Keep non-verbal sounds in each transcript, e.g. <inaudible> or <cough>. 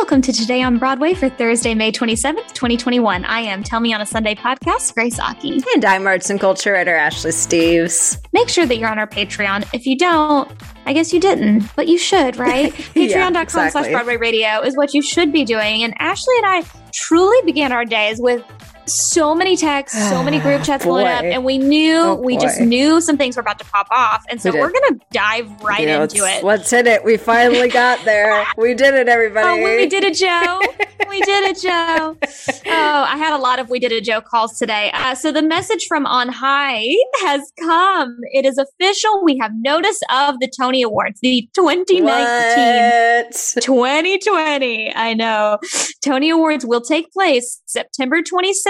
Welcome to Today on Broadway for Thursday, May 27th, 2021. I am Tell Me on a Sunday podcast, Grace Aki. And I'm arts and culture writer Ashley Steves. Make sure that you're on our Patreon. If you don't, I guess you didn't, but you should, right? Patreon.com <laughs> Yeah, exactly. slash Broadway Radio is what you should be doing. And Ashley and I truly began our days with so many texts, so many group <sighs> chats Boy. blowing up, and we knew Oh, we just knew some things were about to pop off. And so we we're gonna dive right into let's- it. Let's hit it. We finally got <laughs> there. we did it, everybody. Oh, we did it, Joe. we did it, Joe. <laughs> Oh, I had a lot of we did it, Joe calls today. Uh, so the message from on high has come. It is official. We have notice of the Tony Awards, the 2019. What? 2020. I know. Tony Awards will take place September 26th.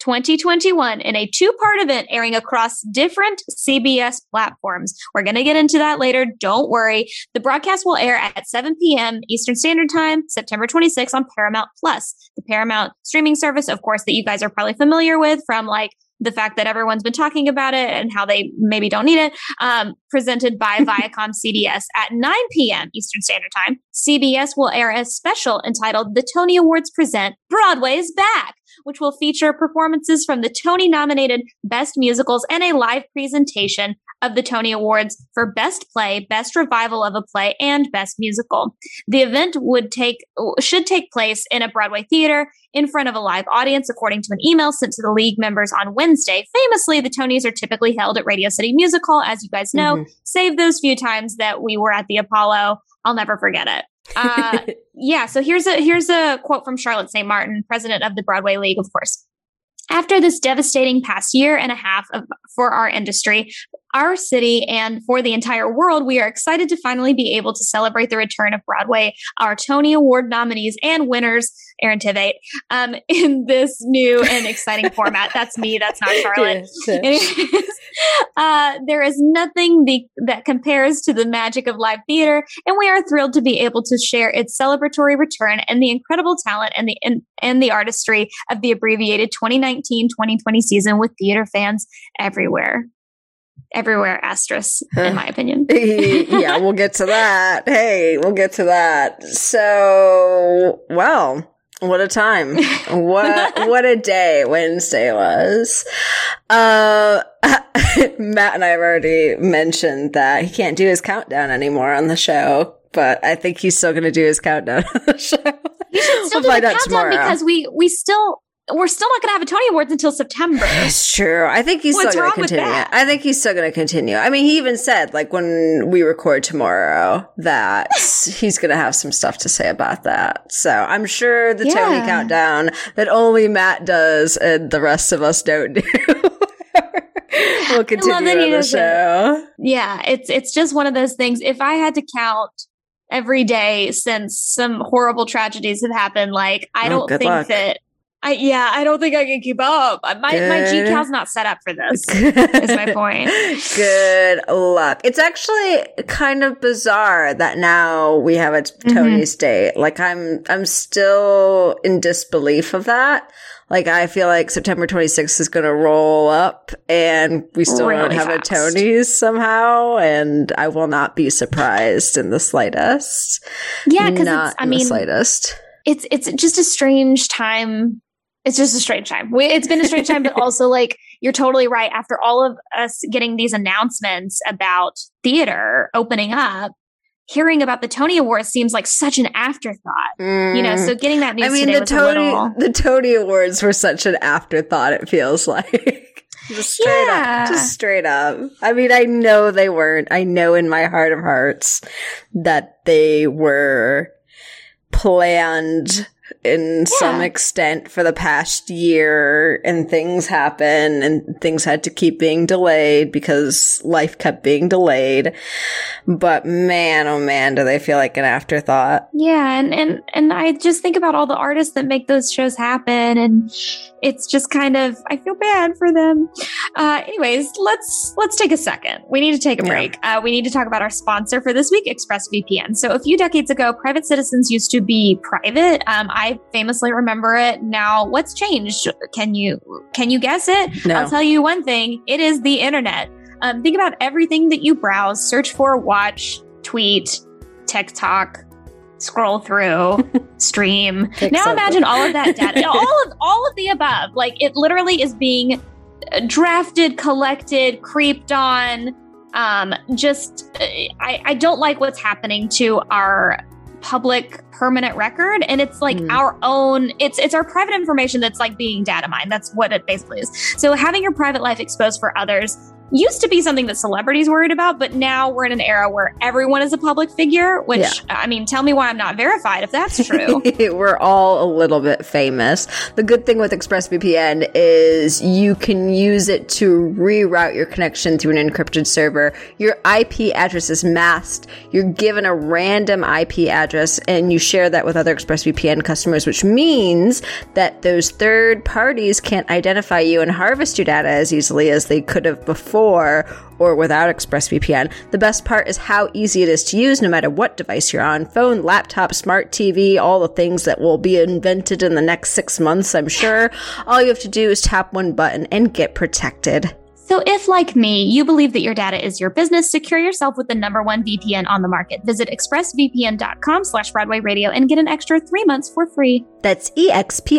2021 in a two part event airing across different CBS platforms. We're going to get into that later. Don't worry. The broadcast will air at 7 p.m. Eastern Standard Time, September 26th on Paramount Plus, the Paramount streaming service, of course, that you guys are probably familiar with from like the fact that everyone's been talking about it and how they maybe don't need it. Um, presented by <laughs> Viacom CBS at 9 p.m. Eastern Standard Time. CBS will air a special entitled The Tony Awards Present Broadway's Back, which will feature performances from the Tony nominated Best Musicals and a live presentation of the Tony Awards for Best Play, Best Revival of a Play, and Best Musical. The event would take should take place in a Broadway theater in front of a live audience, according to an email sent to the league members on Wednesday. Famously, the Tonys are typically held at Radio City Music Hall, as you guys know. Mhm. Save those few times that we were at the Apollo. I'll never forget it. Uh, <laughs> yeah, so here's a here's a quote from Charlotte St. Martin, president of the Broadway League, of course. After this devastating past year and a half of, for our industry, our city, and for the entire world, we are excited to finally be able to celebrate the return of Broadway, our Tony Award nominees and winners, Aaron Tveit, um, <laughs> in this new and exciting format. That's me. That's not <laughs> Charlotte. Yes. Anyways, uh, there is nothing the, that compares to the magic of live theater, and we are thrilled to be able to share its celebratory return and the incredible talent and the and, and the artistry of the abbreviated 2019-2020 season with theater fans everywhere. Everywhere, asterisk, in my opinion. <laughs> yeah, we'll get to that. Hey, we'll get to that. So, well, what a time. <laughs> What what a day Wednesday was. Uh <laughs> Matt and I have already mentioned that he can't do his countdown anymore on the show, but I think he's still going to do his countdown <laughs> on the show. You should still We'll do the countdown tomorrow. because we we still we're still not going to have a Tony Awards until September. That's true. I think he's What's still going to with continue. that? I think he's still going to continue. I mean, he even said, like, when we record tomorrow, that he's going to have some stuff to say about that. So I'm sure the Tony countdown that only Matt does and the rest of us don't do. <laughs> we'll continue on the doesn't. show. yeah, it's it's just one of those things. If I had to count every day since some horrible tragedies have happened, like I Oh, don't think luck. that I yeah, I don't think I can keep up. My my G Good. cal's not set up for this. <laughs> Is my point. Good luck. It's actually kind of bizarre that now we have a Mm-hmm. Tony's date. Like I'm, I'm still in disbelief of that. Like I feel like September 26th is going to roll up and we still don't have fast. a Tony's somehow. And I will not be surprised in the slightest. Yeah, because it's I in the mean slightest. it's it's just a strange time. It's just a strange time. We, it's been a strange time, but <laughs> also like you're totally right. After all of us getting these announcements about theater opening up, hearing about the Tony Awards seems like such an afterthought. You know, so getting that news Mm. I mean, the Tony, little. the Tony Awards were such an afterthought. It feels <laughs> like just straight Yeah. up, just straight up. I mean, I know they weren't. I know in my heart of hearts that they were planned in some extent for the past year and things happen and things had to keep being delayed because life kept being delayed. But man, oh man, do they feel like an afterthought. Yeah, and and and I just think about all the artists that make those shows happen, and it's just kind of I feel bad for them. Uh, anyways, let's let's take a second. We need to take a Yeah. break. Uh, we need to talk about our sponsor for this week, ExpressVPN. So a few decades ago, private citizens used to be private. Um, I famously remember it. Now, what's changed? Can you can you guess it? No. I'll tell you one thing: it is the internet. Um, think about everything that you browse, search for, watch, tweet, TikTok, scroll through, <laughs> stream. now imagine all of that <laughs> data, all of all of the above. Like it literally is being drafted, collected, creeped on. Um, just I, I don't like what's happening to our public permanent record and it's like mm. our own it's it's our private information that's like being data mined that's what it basically is so having your private life exposed for others used to be something that celebrities worried about, but now we're in an era where everyone is a public figure, which yeah. I mean, tell me why I'm not verified if that's true. <laughs> we're all a little bit famous. The good thing with ExpressVPN is you can use it to reroute your connection through an encrypted server. Your IP address is masked. You're given a random IP address and you share that with other ExpressVPN customers, which means that those third parties can't identify you and harvest your data as easily as they could have before before or without ExpressVPN. The best part is how easy it is to use no matter what device you're on phone, laptop, smart TV, all the things that will be invented in the next six months, I'm sure. All you have to do is tap one button and get protected. So if, like me, you believe that your data is your business, secure yourself with the number one VPN on the market. Visit expressvpn.com slash Broadway Radio and get an extra three months for free. That's E-X-P-R-E-S-S-V-P-N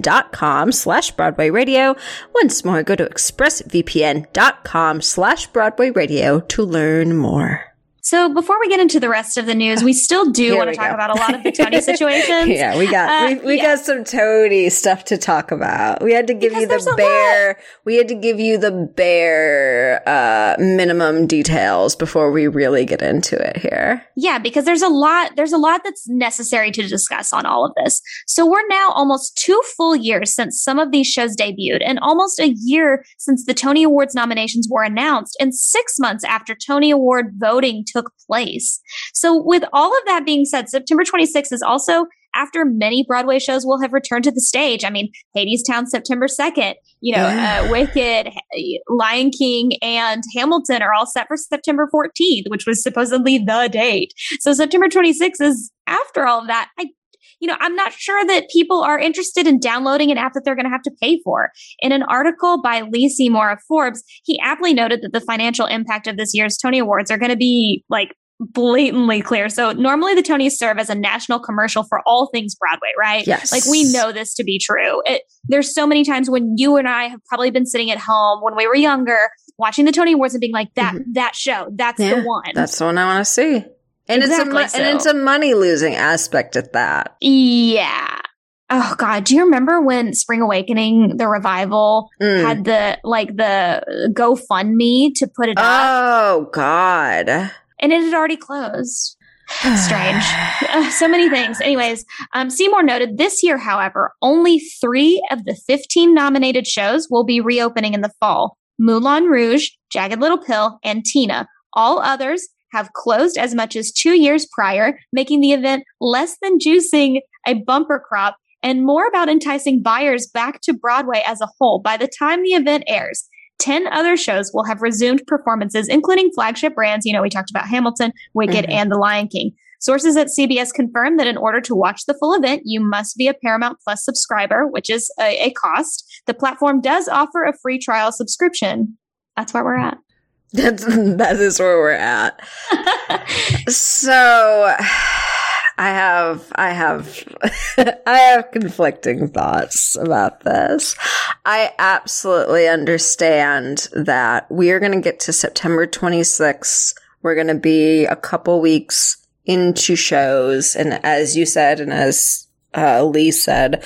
dot com slash Broadway Radio. Once more, go to expressvpn.com slash Broadway Radio to learn more. So before we get into the rest of the news, we still do want to talk go. about a lot of the Tony <laughs> situations. yeah, we got uh, we, we yeah. got some Tony stuff to talk about. We had to give because you the bare we had to give you the bare uh, minimum details before we really get into it here. Yeah, because there's a lot there's a lot that's necessary to discuss on all of this. So we're now almost two full years since some of these shows debuted and almost a year since the Tony Awards nominations were announced and 6 months after Tony Award voting took took place. So, with all of that being said, September 26th is also after many Broadway shows will have returned to the stage. I mean, Hadestown September 2nd, you know, yeah. uh, Wicked, Lion King, and Hamilton are all set for September 14th, which was supposedly the date. So September 26th is after all of that. I you know, I'm not sure that people are interested in downloading an app that they're going to have to pay for. In an article by Lee Seymour of Forbes, he aptly noted that the financial impact of this year's Tony Awards are going to be like blatantly clear. So normally the Tonys serve as a national commercial for all things Broadway, right? Yes. Like we know this to be true. It, there's so many times when you and I have probably been sitting at home when we were younger watching the Tony Awards and being like, that, mm-hmm. that show, that's yeah, the one. That's the one I want to see. And exactly it's a so. and it's a money losing aspect at that. Yeah. Oh God, do you remember when Spring Awakening, the revival, mm. had the like the GoFundMe to put it up? Oh God. And it had already closed. <sighs> Strange. uh, <laughs> so many things. Anyways, um, Seymour noted this year, however, only three of the 15 nominated shows will be reopening in the fall Moulin Rouge, Jagged Little Pill, and Tina. All others have closed as much as two years prior, making the event less than juicing a bumper crop and more about enticing buyers back to Broadway as a whole by the time the event airs. 10 other shows will have resumed performances, including flagship brands. You know, we talked about Hamilton, Wicked, mm-hmm. and The Lion King. Sources at CBS confirmed that in order to watch the full event, you must be a Paramount Plus subscriber, which is a, a cost. The platform does offer a free trial subscription. That's where we're at. <laughs> That's that is where we're at. so <sighs> I have I have <laughs> I have conflicting thoughts about this. I absolutely understand that we are going to get to September 26th. We're going to be a couple weeks into shows and as you said and as uh, Lee said,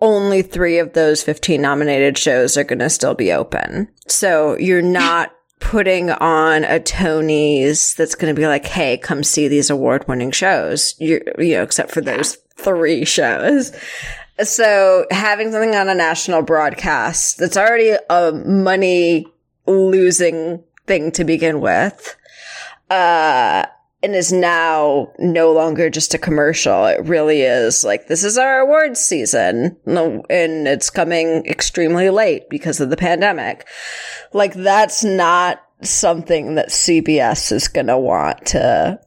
only three of those 15 nominated shows are going to still be open. So you're not putting on a Tony's that's going to be like, Hey, come see these award winning shows. You, you know, except for those three shows. So having something on a national broadcast that's already a money losing thing to begin with, uh, and is now no longer just a commercial. It really is like, this is our awards season. And it's coming extremely late because of the pandemic. Like, that's not something that CBS is going to want to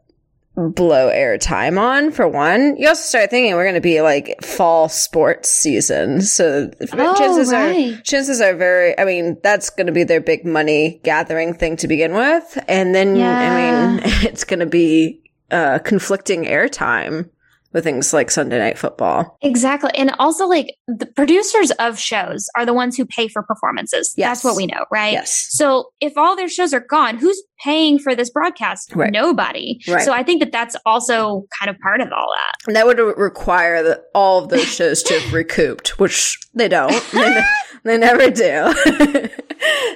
blow airtime on for one. You also start thinking we're going to be like fall sports season. So oh, chances right. are, chances are very, I mean, that's going to be their big money gathering thing to begin with. And then, yeah. I mean, <laughs> it's going to be uh, conflicting airtime with things like Sunday Night Football. Exactly. And also, like, the producers of shows are the ones who pay for performances. Yes. That's what we know, right? Yes. So if all their shows are gone, who's paying for this broadcast? Right. Nobody. Right. So I think that that's also kind of part of all that. And that would require that all of those shows to have recouped, which they don't. <laughs> they, ne- they never do.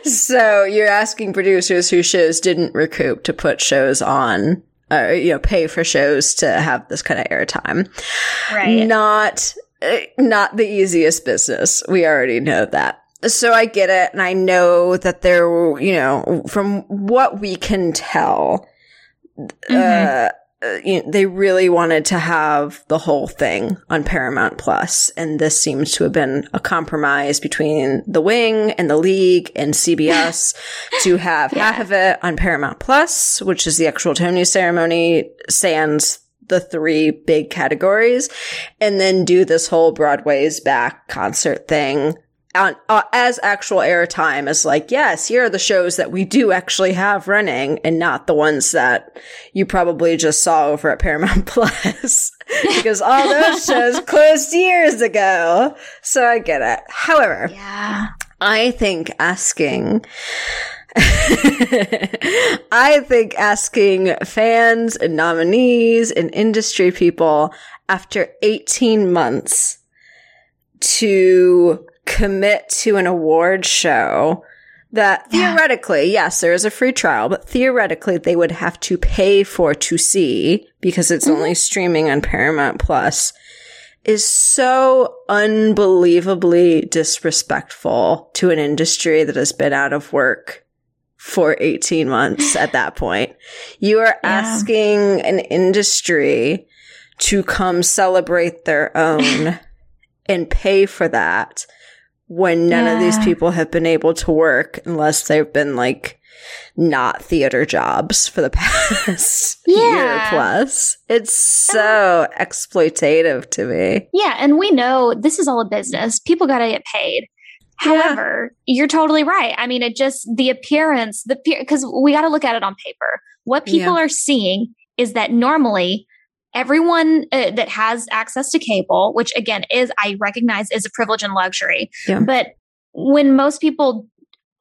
<laughs> so you're asking producers whose shows didn't recoup to put shows on, uh, you know, pay for shows to have this kind of airtime. Right. Not, uh, not the easiest business. We already know that. So I get it. And I know that there, you know, from what we can tell, uh, uh, you know, they really wanted to have the whole thing on Paramount Plus, and this seems to have been a compromise between the Wing and the League and CBS <laughs> to have Yeah. half of it on Paramount Plus, which is the actual Tony ceremony, sans the three big categories, and then do this whole Broadway's back concert thing on, uh, as actual airtime as like, yes, here are the shows that we do actually have running and not the ones that you probably just saw over at Paramount <laughs> Plus <laughs> because all those shows closed years ago. So I get it. However, Yeah. I think asking <laughs> I think asking fans and nominees and industry people after 18 months to commit to an award show that Yeah. theoretically, yes, there is a free trial, but theoretically they would have to pay for to see because it's mm-hmm. only streaming on Paramount Plus is so unbelievably disrespectful to an industry that has been out of work for 18 months at that point. You are Yeah. asking an industry to come celebrate their own <laughs> and pay for that when none of these people have been able to work unless they've been like not theater jobs for the <laughs> past year plus. It's so exploitative to me. Yeah. And we know this is all a business. People got to get paid. Yeah. However, you're totally right. I mean, it just the appearance, the because we got to look at it on paper. What people are seeing is that normally everyone uh, that has access to cable, which again is I recognize is a privilege and luxury, Yeah. but when most people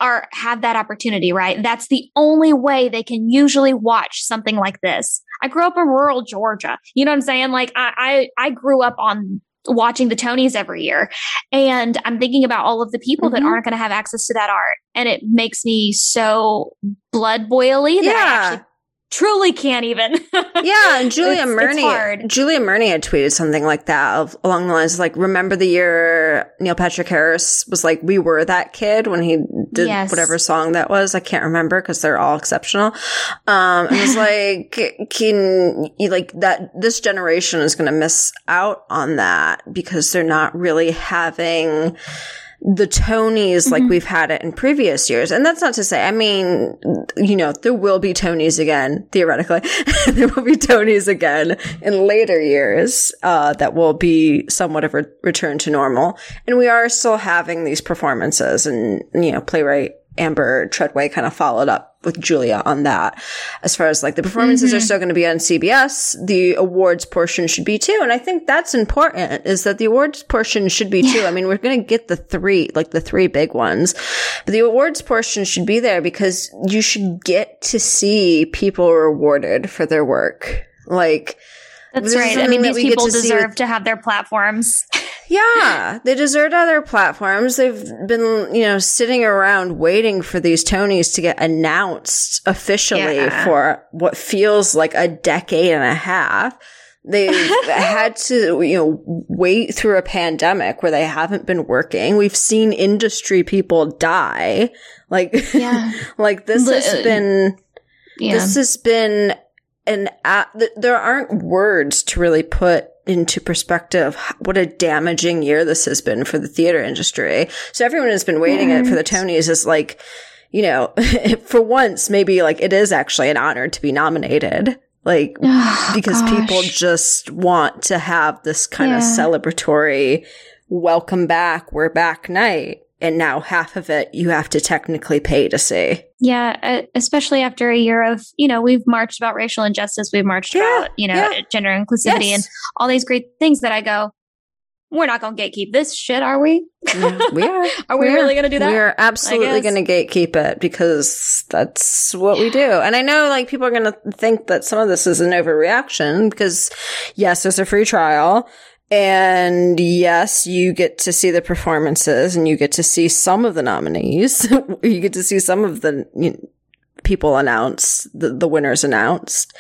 are have that opportunity, right? That's the only way they can usually watch something like this. I grew up in rural Georgia. You know what I'm saying? Like I I, I grew up on watching the Tonys every year. And I'm thinking about all of the people that Mhm. aren't going to have access to that art. And it makes me so blood boily that I Yeah. actually truly can't even. <laughs> Yeah, and Julia It's- it's Murney. hard. Julia Murney had tweeted something like that of, along the lines of like, remember the year Neil Patrick Harris was like, we were that kid when he did Yes. whatever song that was. I can't remember because they're all exceptional. Um, and it's <laughs> like, can you like that? This generation is going to miss out on that because they're not really having the Tonys like Mhm. we've had it in previous years. And that's not to say, I mean, you know, there will be Tonys again, theoretically. <laughs> there will be Tonys again in later years, uh, that will be somewhat of a return to normal. And we are still having these performances and, you know, playwright Amber Treadway kind of followed up with Julia on that. As far as like the performances are Mhm. still going to be on CBS, the awards portion should be too. And I think that's important is that the awards portion should be too. I mean, we're going to get the three, like the three big ones, but the awards portion should be there because you should get to see people rewarded for their work. Like, That's This right. I mean, these people deserve with- to have their platforms. <laughs> yeah, they deserve other platforms. They've been, you know, sitting around waiting for these Tonys to get announced officially Yeah. for what feels like a decade and a half. They've <laughs> had to, you know, wait through a pandemic where they haven't been working. We've seen industry people die. Like, Yeah. <laughs> like this Li- has been Yeah. this has been an a- uh, th- there aren't words to really put into perspective what a damaging year this has been for the theater industry. So everyone has been waiting it for the Tonys is like, you know, <laughs> for once maybe like it is actually an honor to be nominated. Like <sighs> Oh, because people just want to have this kind of celebratory welcome back, we're back night. And now half of it you have to technically pay to see. Yeah, especially after a year of, you know, we've marched about racial injustice, we've marched Yeah, about, you know, yeah. gender inclusivity Yes. and all these great things that I go, we're not going to gatekeep this shit, are we? Yeah, we <laughs> are. Are we really gonna do that? We are absolutely going to gatekeep it because that's what we do. And I know like people are going to think that some of this is an overreaction because yes, there's a free trial. And yes, you get to see the performances and you get to see some of the nominees. <laughs> you get to see some of the you know, people announced, the, the winners announced.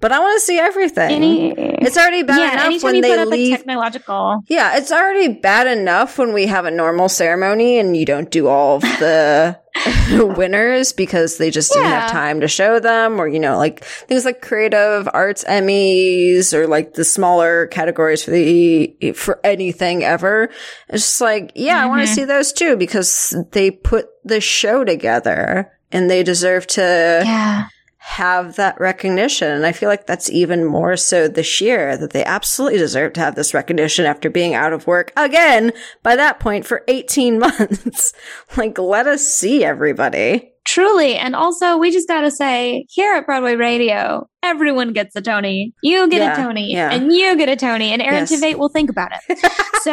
But I want to see everything. Any, it's already bad yeah, enough when they put up leave a technological. yeah, it's already bad enough when we have a normal ceremony and you don't do all of the <laughs> winners because they just didn't have time to show them or, you know, like things like creative arts Emmys or like the smaller categories for the, for anything ever. It's just like, yeah, I want to mm-hmm. see those too because they put the show together and they deserve to Yeah. Have that recognition. And I feel like that's even more so this year that they absolutely deserve to have this recognition after being out of work again by that point for 18 <laughs> months. like, let us see everybody. Truly. And also, we just got to say here at Broadway Radio, everyone gets a Tony. You get Yeah, a Tony, yeah. and you get a Tony, and Aaron Yes. Tveit will think about it. <laughs> So,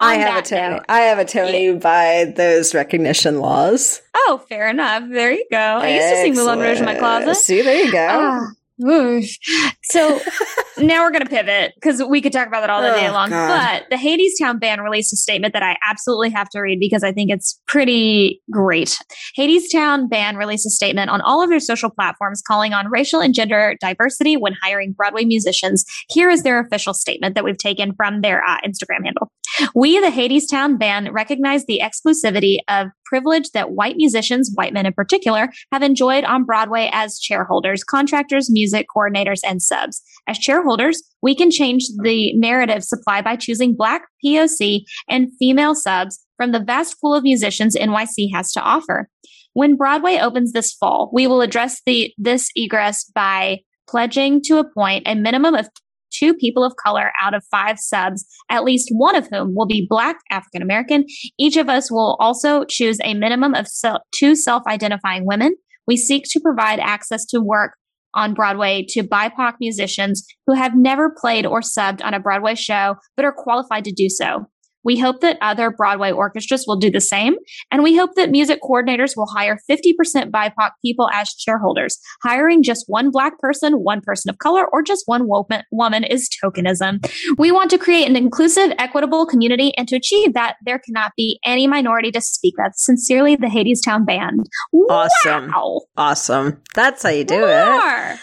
I have a Tony. note- I have a Tony by those recognition laws. oh, fair enough. There you go. I used to sing Moulin Rouge in my closet. See, there you go. Ah, whoosh. So <laughs> now we're going to pivot because we could talk about that all the day Oh, long. God. But the Hadestown band released a statement that I absolutely have to read because I think it's pretty great. Hadestown band released a statement on all of their social platforms calling on racial and gender diversity when hiring Broadway musicians. Here is their official statement that we've taken from their uh, Instagram handle. We, the Hadestown band, recognize the exclusivity of privilege that white musicians, white men in particular, have enjoyed on Broadway as chairholders, contractors, music coordinators, and subs. As chairholders, we can change the narrative supply by choosing Black, POC, and female subs from the vast pool of musicians NYC has to offer. When Broadway opens this fall, we will address the this egress by pledging to appoint a minimum of two people of color out of five subs, at least one of whom will be Black African American. Each of us will also choose a minimum of two self identifying women. We seek to provide access to work on Broadway to BIPOC musicians who have never played or subbed on a Broadway show but are qualified to do so. We hope that other Broadway orchestras will do the same, and we hope that music coordinators will hire 50% BIPOC people as chairholders. Hiring just one Black person, one person of color, or just one woman, is tokenism. We want to create an inclusive, equitable community, and to achieve that, there cannot be any minority to speak of. Sincerely, the Hadestown Band. Awesome. Wow. Awesome. That's how you do it. More.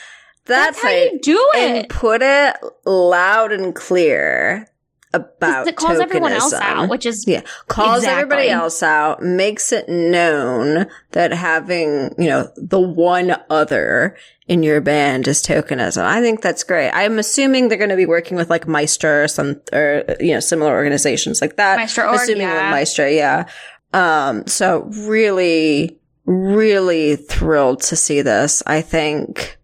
That's, how you do and it. put it loud and clear about It calls everyone else tokenism. out, which is Yeah, calls Exactly. everybody else out, makes it known that having, you know, the one other in your band is tokenism. I think that's great. I'm assuming they're going to be working with like Meister or some, or, you know, similar organizations like that. Maestro org, assuming yeah. with Maestro, yeah. Um, so really, really thrilled to see this. I think,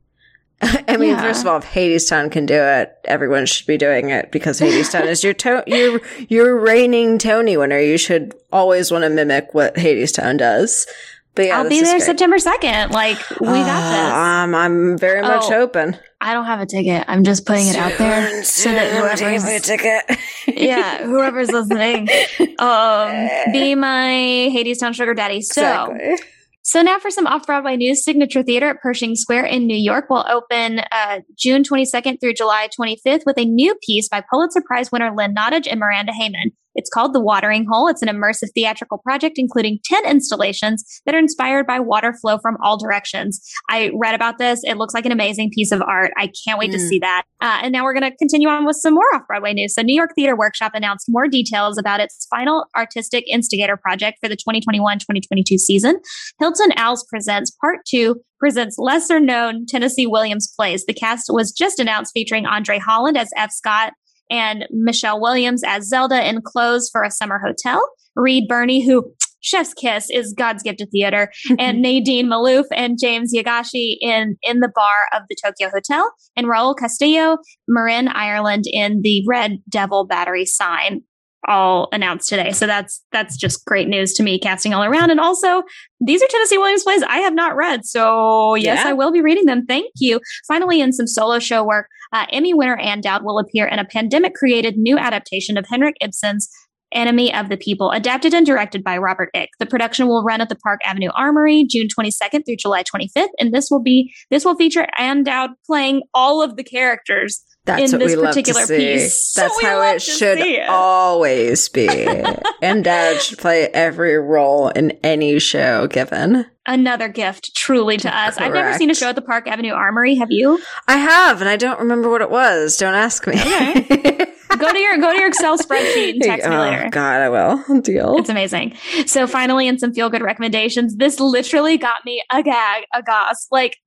<laughs> I mean, Yeah. first of all, if Hadestown can do it, everyone should be doing it because Hadestown is your to- your your reigning Tony winner. You should always want to mimic what Hadestown does. But yeah, I'll be there great. September 2nd. Like, we got this. Um, I'm very much Oh. open. I don't have a ticket. I'm just putting it out there so that whoever's a ticket. <laughs> yeah, whoever's listening, <laughs> um, be my Hadestown sugar daddy. So, exactly. So now for some off-Broadway news. Signature Theater at Pershing Square in New York will open uh, June 22nd through July 25th with a new piece by Pulitzer Prize winner Lynn Nottage and Miranda Haymon. It's called The Watering Hole. It's an immersive theatrical project including 10 installations that are inspired by water flow from all directions. I read about this. It looks like an amazing piece of art. I can't wait to Mm. see that. Uh, and now we're going to continue on with some more off Broadway news. So, New York Theater Workshop announced more details about its final artistic instigator project for the 2021 2022 season. Hilton Als Presents Part 2 presents lesser known Tennessee Williams plays. The cast was just announced featuring Andre Holland as F. Scott and Michelle Williams as Zelda in Clothes for a Summer Hotel. Reed Birney, who Chef's Kiss is God's gift to theater, mm-hmm. and Nadine Malouf and James Yaegashi in In the Bar of the Tokyo Hotel, and Raul Castillo, Marin Ireland in The Red Devil Battery Sign. All announced today. So that's that's just great news to me, casting all around. And also, these are Tennessee Williams plays I have not read. So yes, yeah. I will be reading them. Thank you. Finally, in some solo show work, uh, Emmy winner Ann Dowd will appear in a pandemic-created new adaptation of Henrik Ibsen's Enemy of the People, adapted and directed by Robert Icke. The production will run at the Park Avenue Armory June 22nd through July 25th, and this will be this will feature Ann Dowd playing all of the characters that's in this particular piece. That's how it should it. always be. <laughs> Ann Dowd should play every role in any show given. Another gift, truly, to us. Correct. I've never seen a show at the Park Avenue Armory. Have you? I have, and I don't remember what it was. Don't ask me. Okay. <laughs> go to your go to your Excel spreadsheet and text oh, me later. God, I will. <laughs> Deal. It's amazing. So finally, in some feel good recommendations, this literally got me a gag, a goss. Like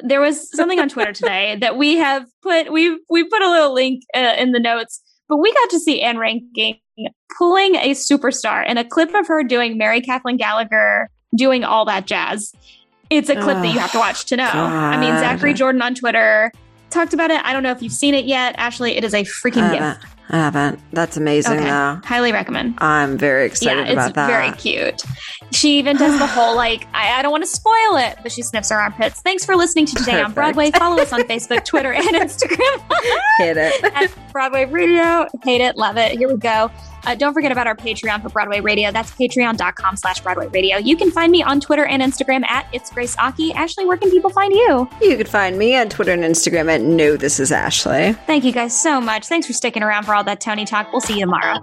there was something on Twitter today <laughs> that we have put we we put a little link uh, in the notes, but we got to see Ann Reinking pulling a superstar and a clip of her doing Mary Kathleen Gallagher doing all that jazz. It's a clip oh, that you have to watch to know. God. I mean, Zachary Jordan on Twitter talked about it. I don't know if you've seen it yet, Ashley. It is a freaking gift. I haven't. That's amazing, okay. though. Highly recommend. I'm very excited yeah, about that. Very cute. She even does the whole like I, I, don't want to spoil it, but she sniffs her armpits. Thanks for listening to Today Perfect. on Broadway. Follow us on <laughs> Facebook, Twitter, and Instagram. Hit it. <laughs> At Broadway Radio. Hate it, love it. Here we go. Uh, don't forget about our Patreon for Broadway Radio. That's patreon.com slash Broadway Radio. You can find me on Twitter and Instagram at It's Grace Aki. Ashley, where can people find you? You can find me on Twitter and Instagram at No This Is Ashley. Thank you guys so much. Thanks for sticking around for all that Tony talk. We'll see you tomorrow.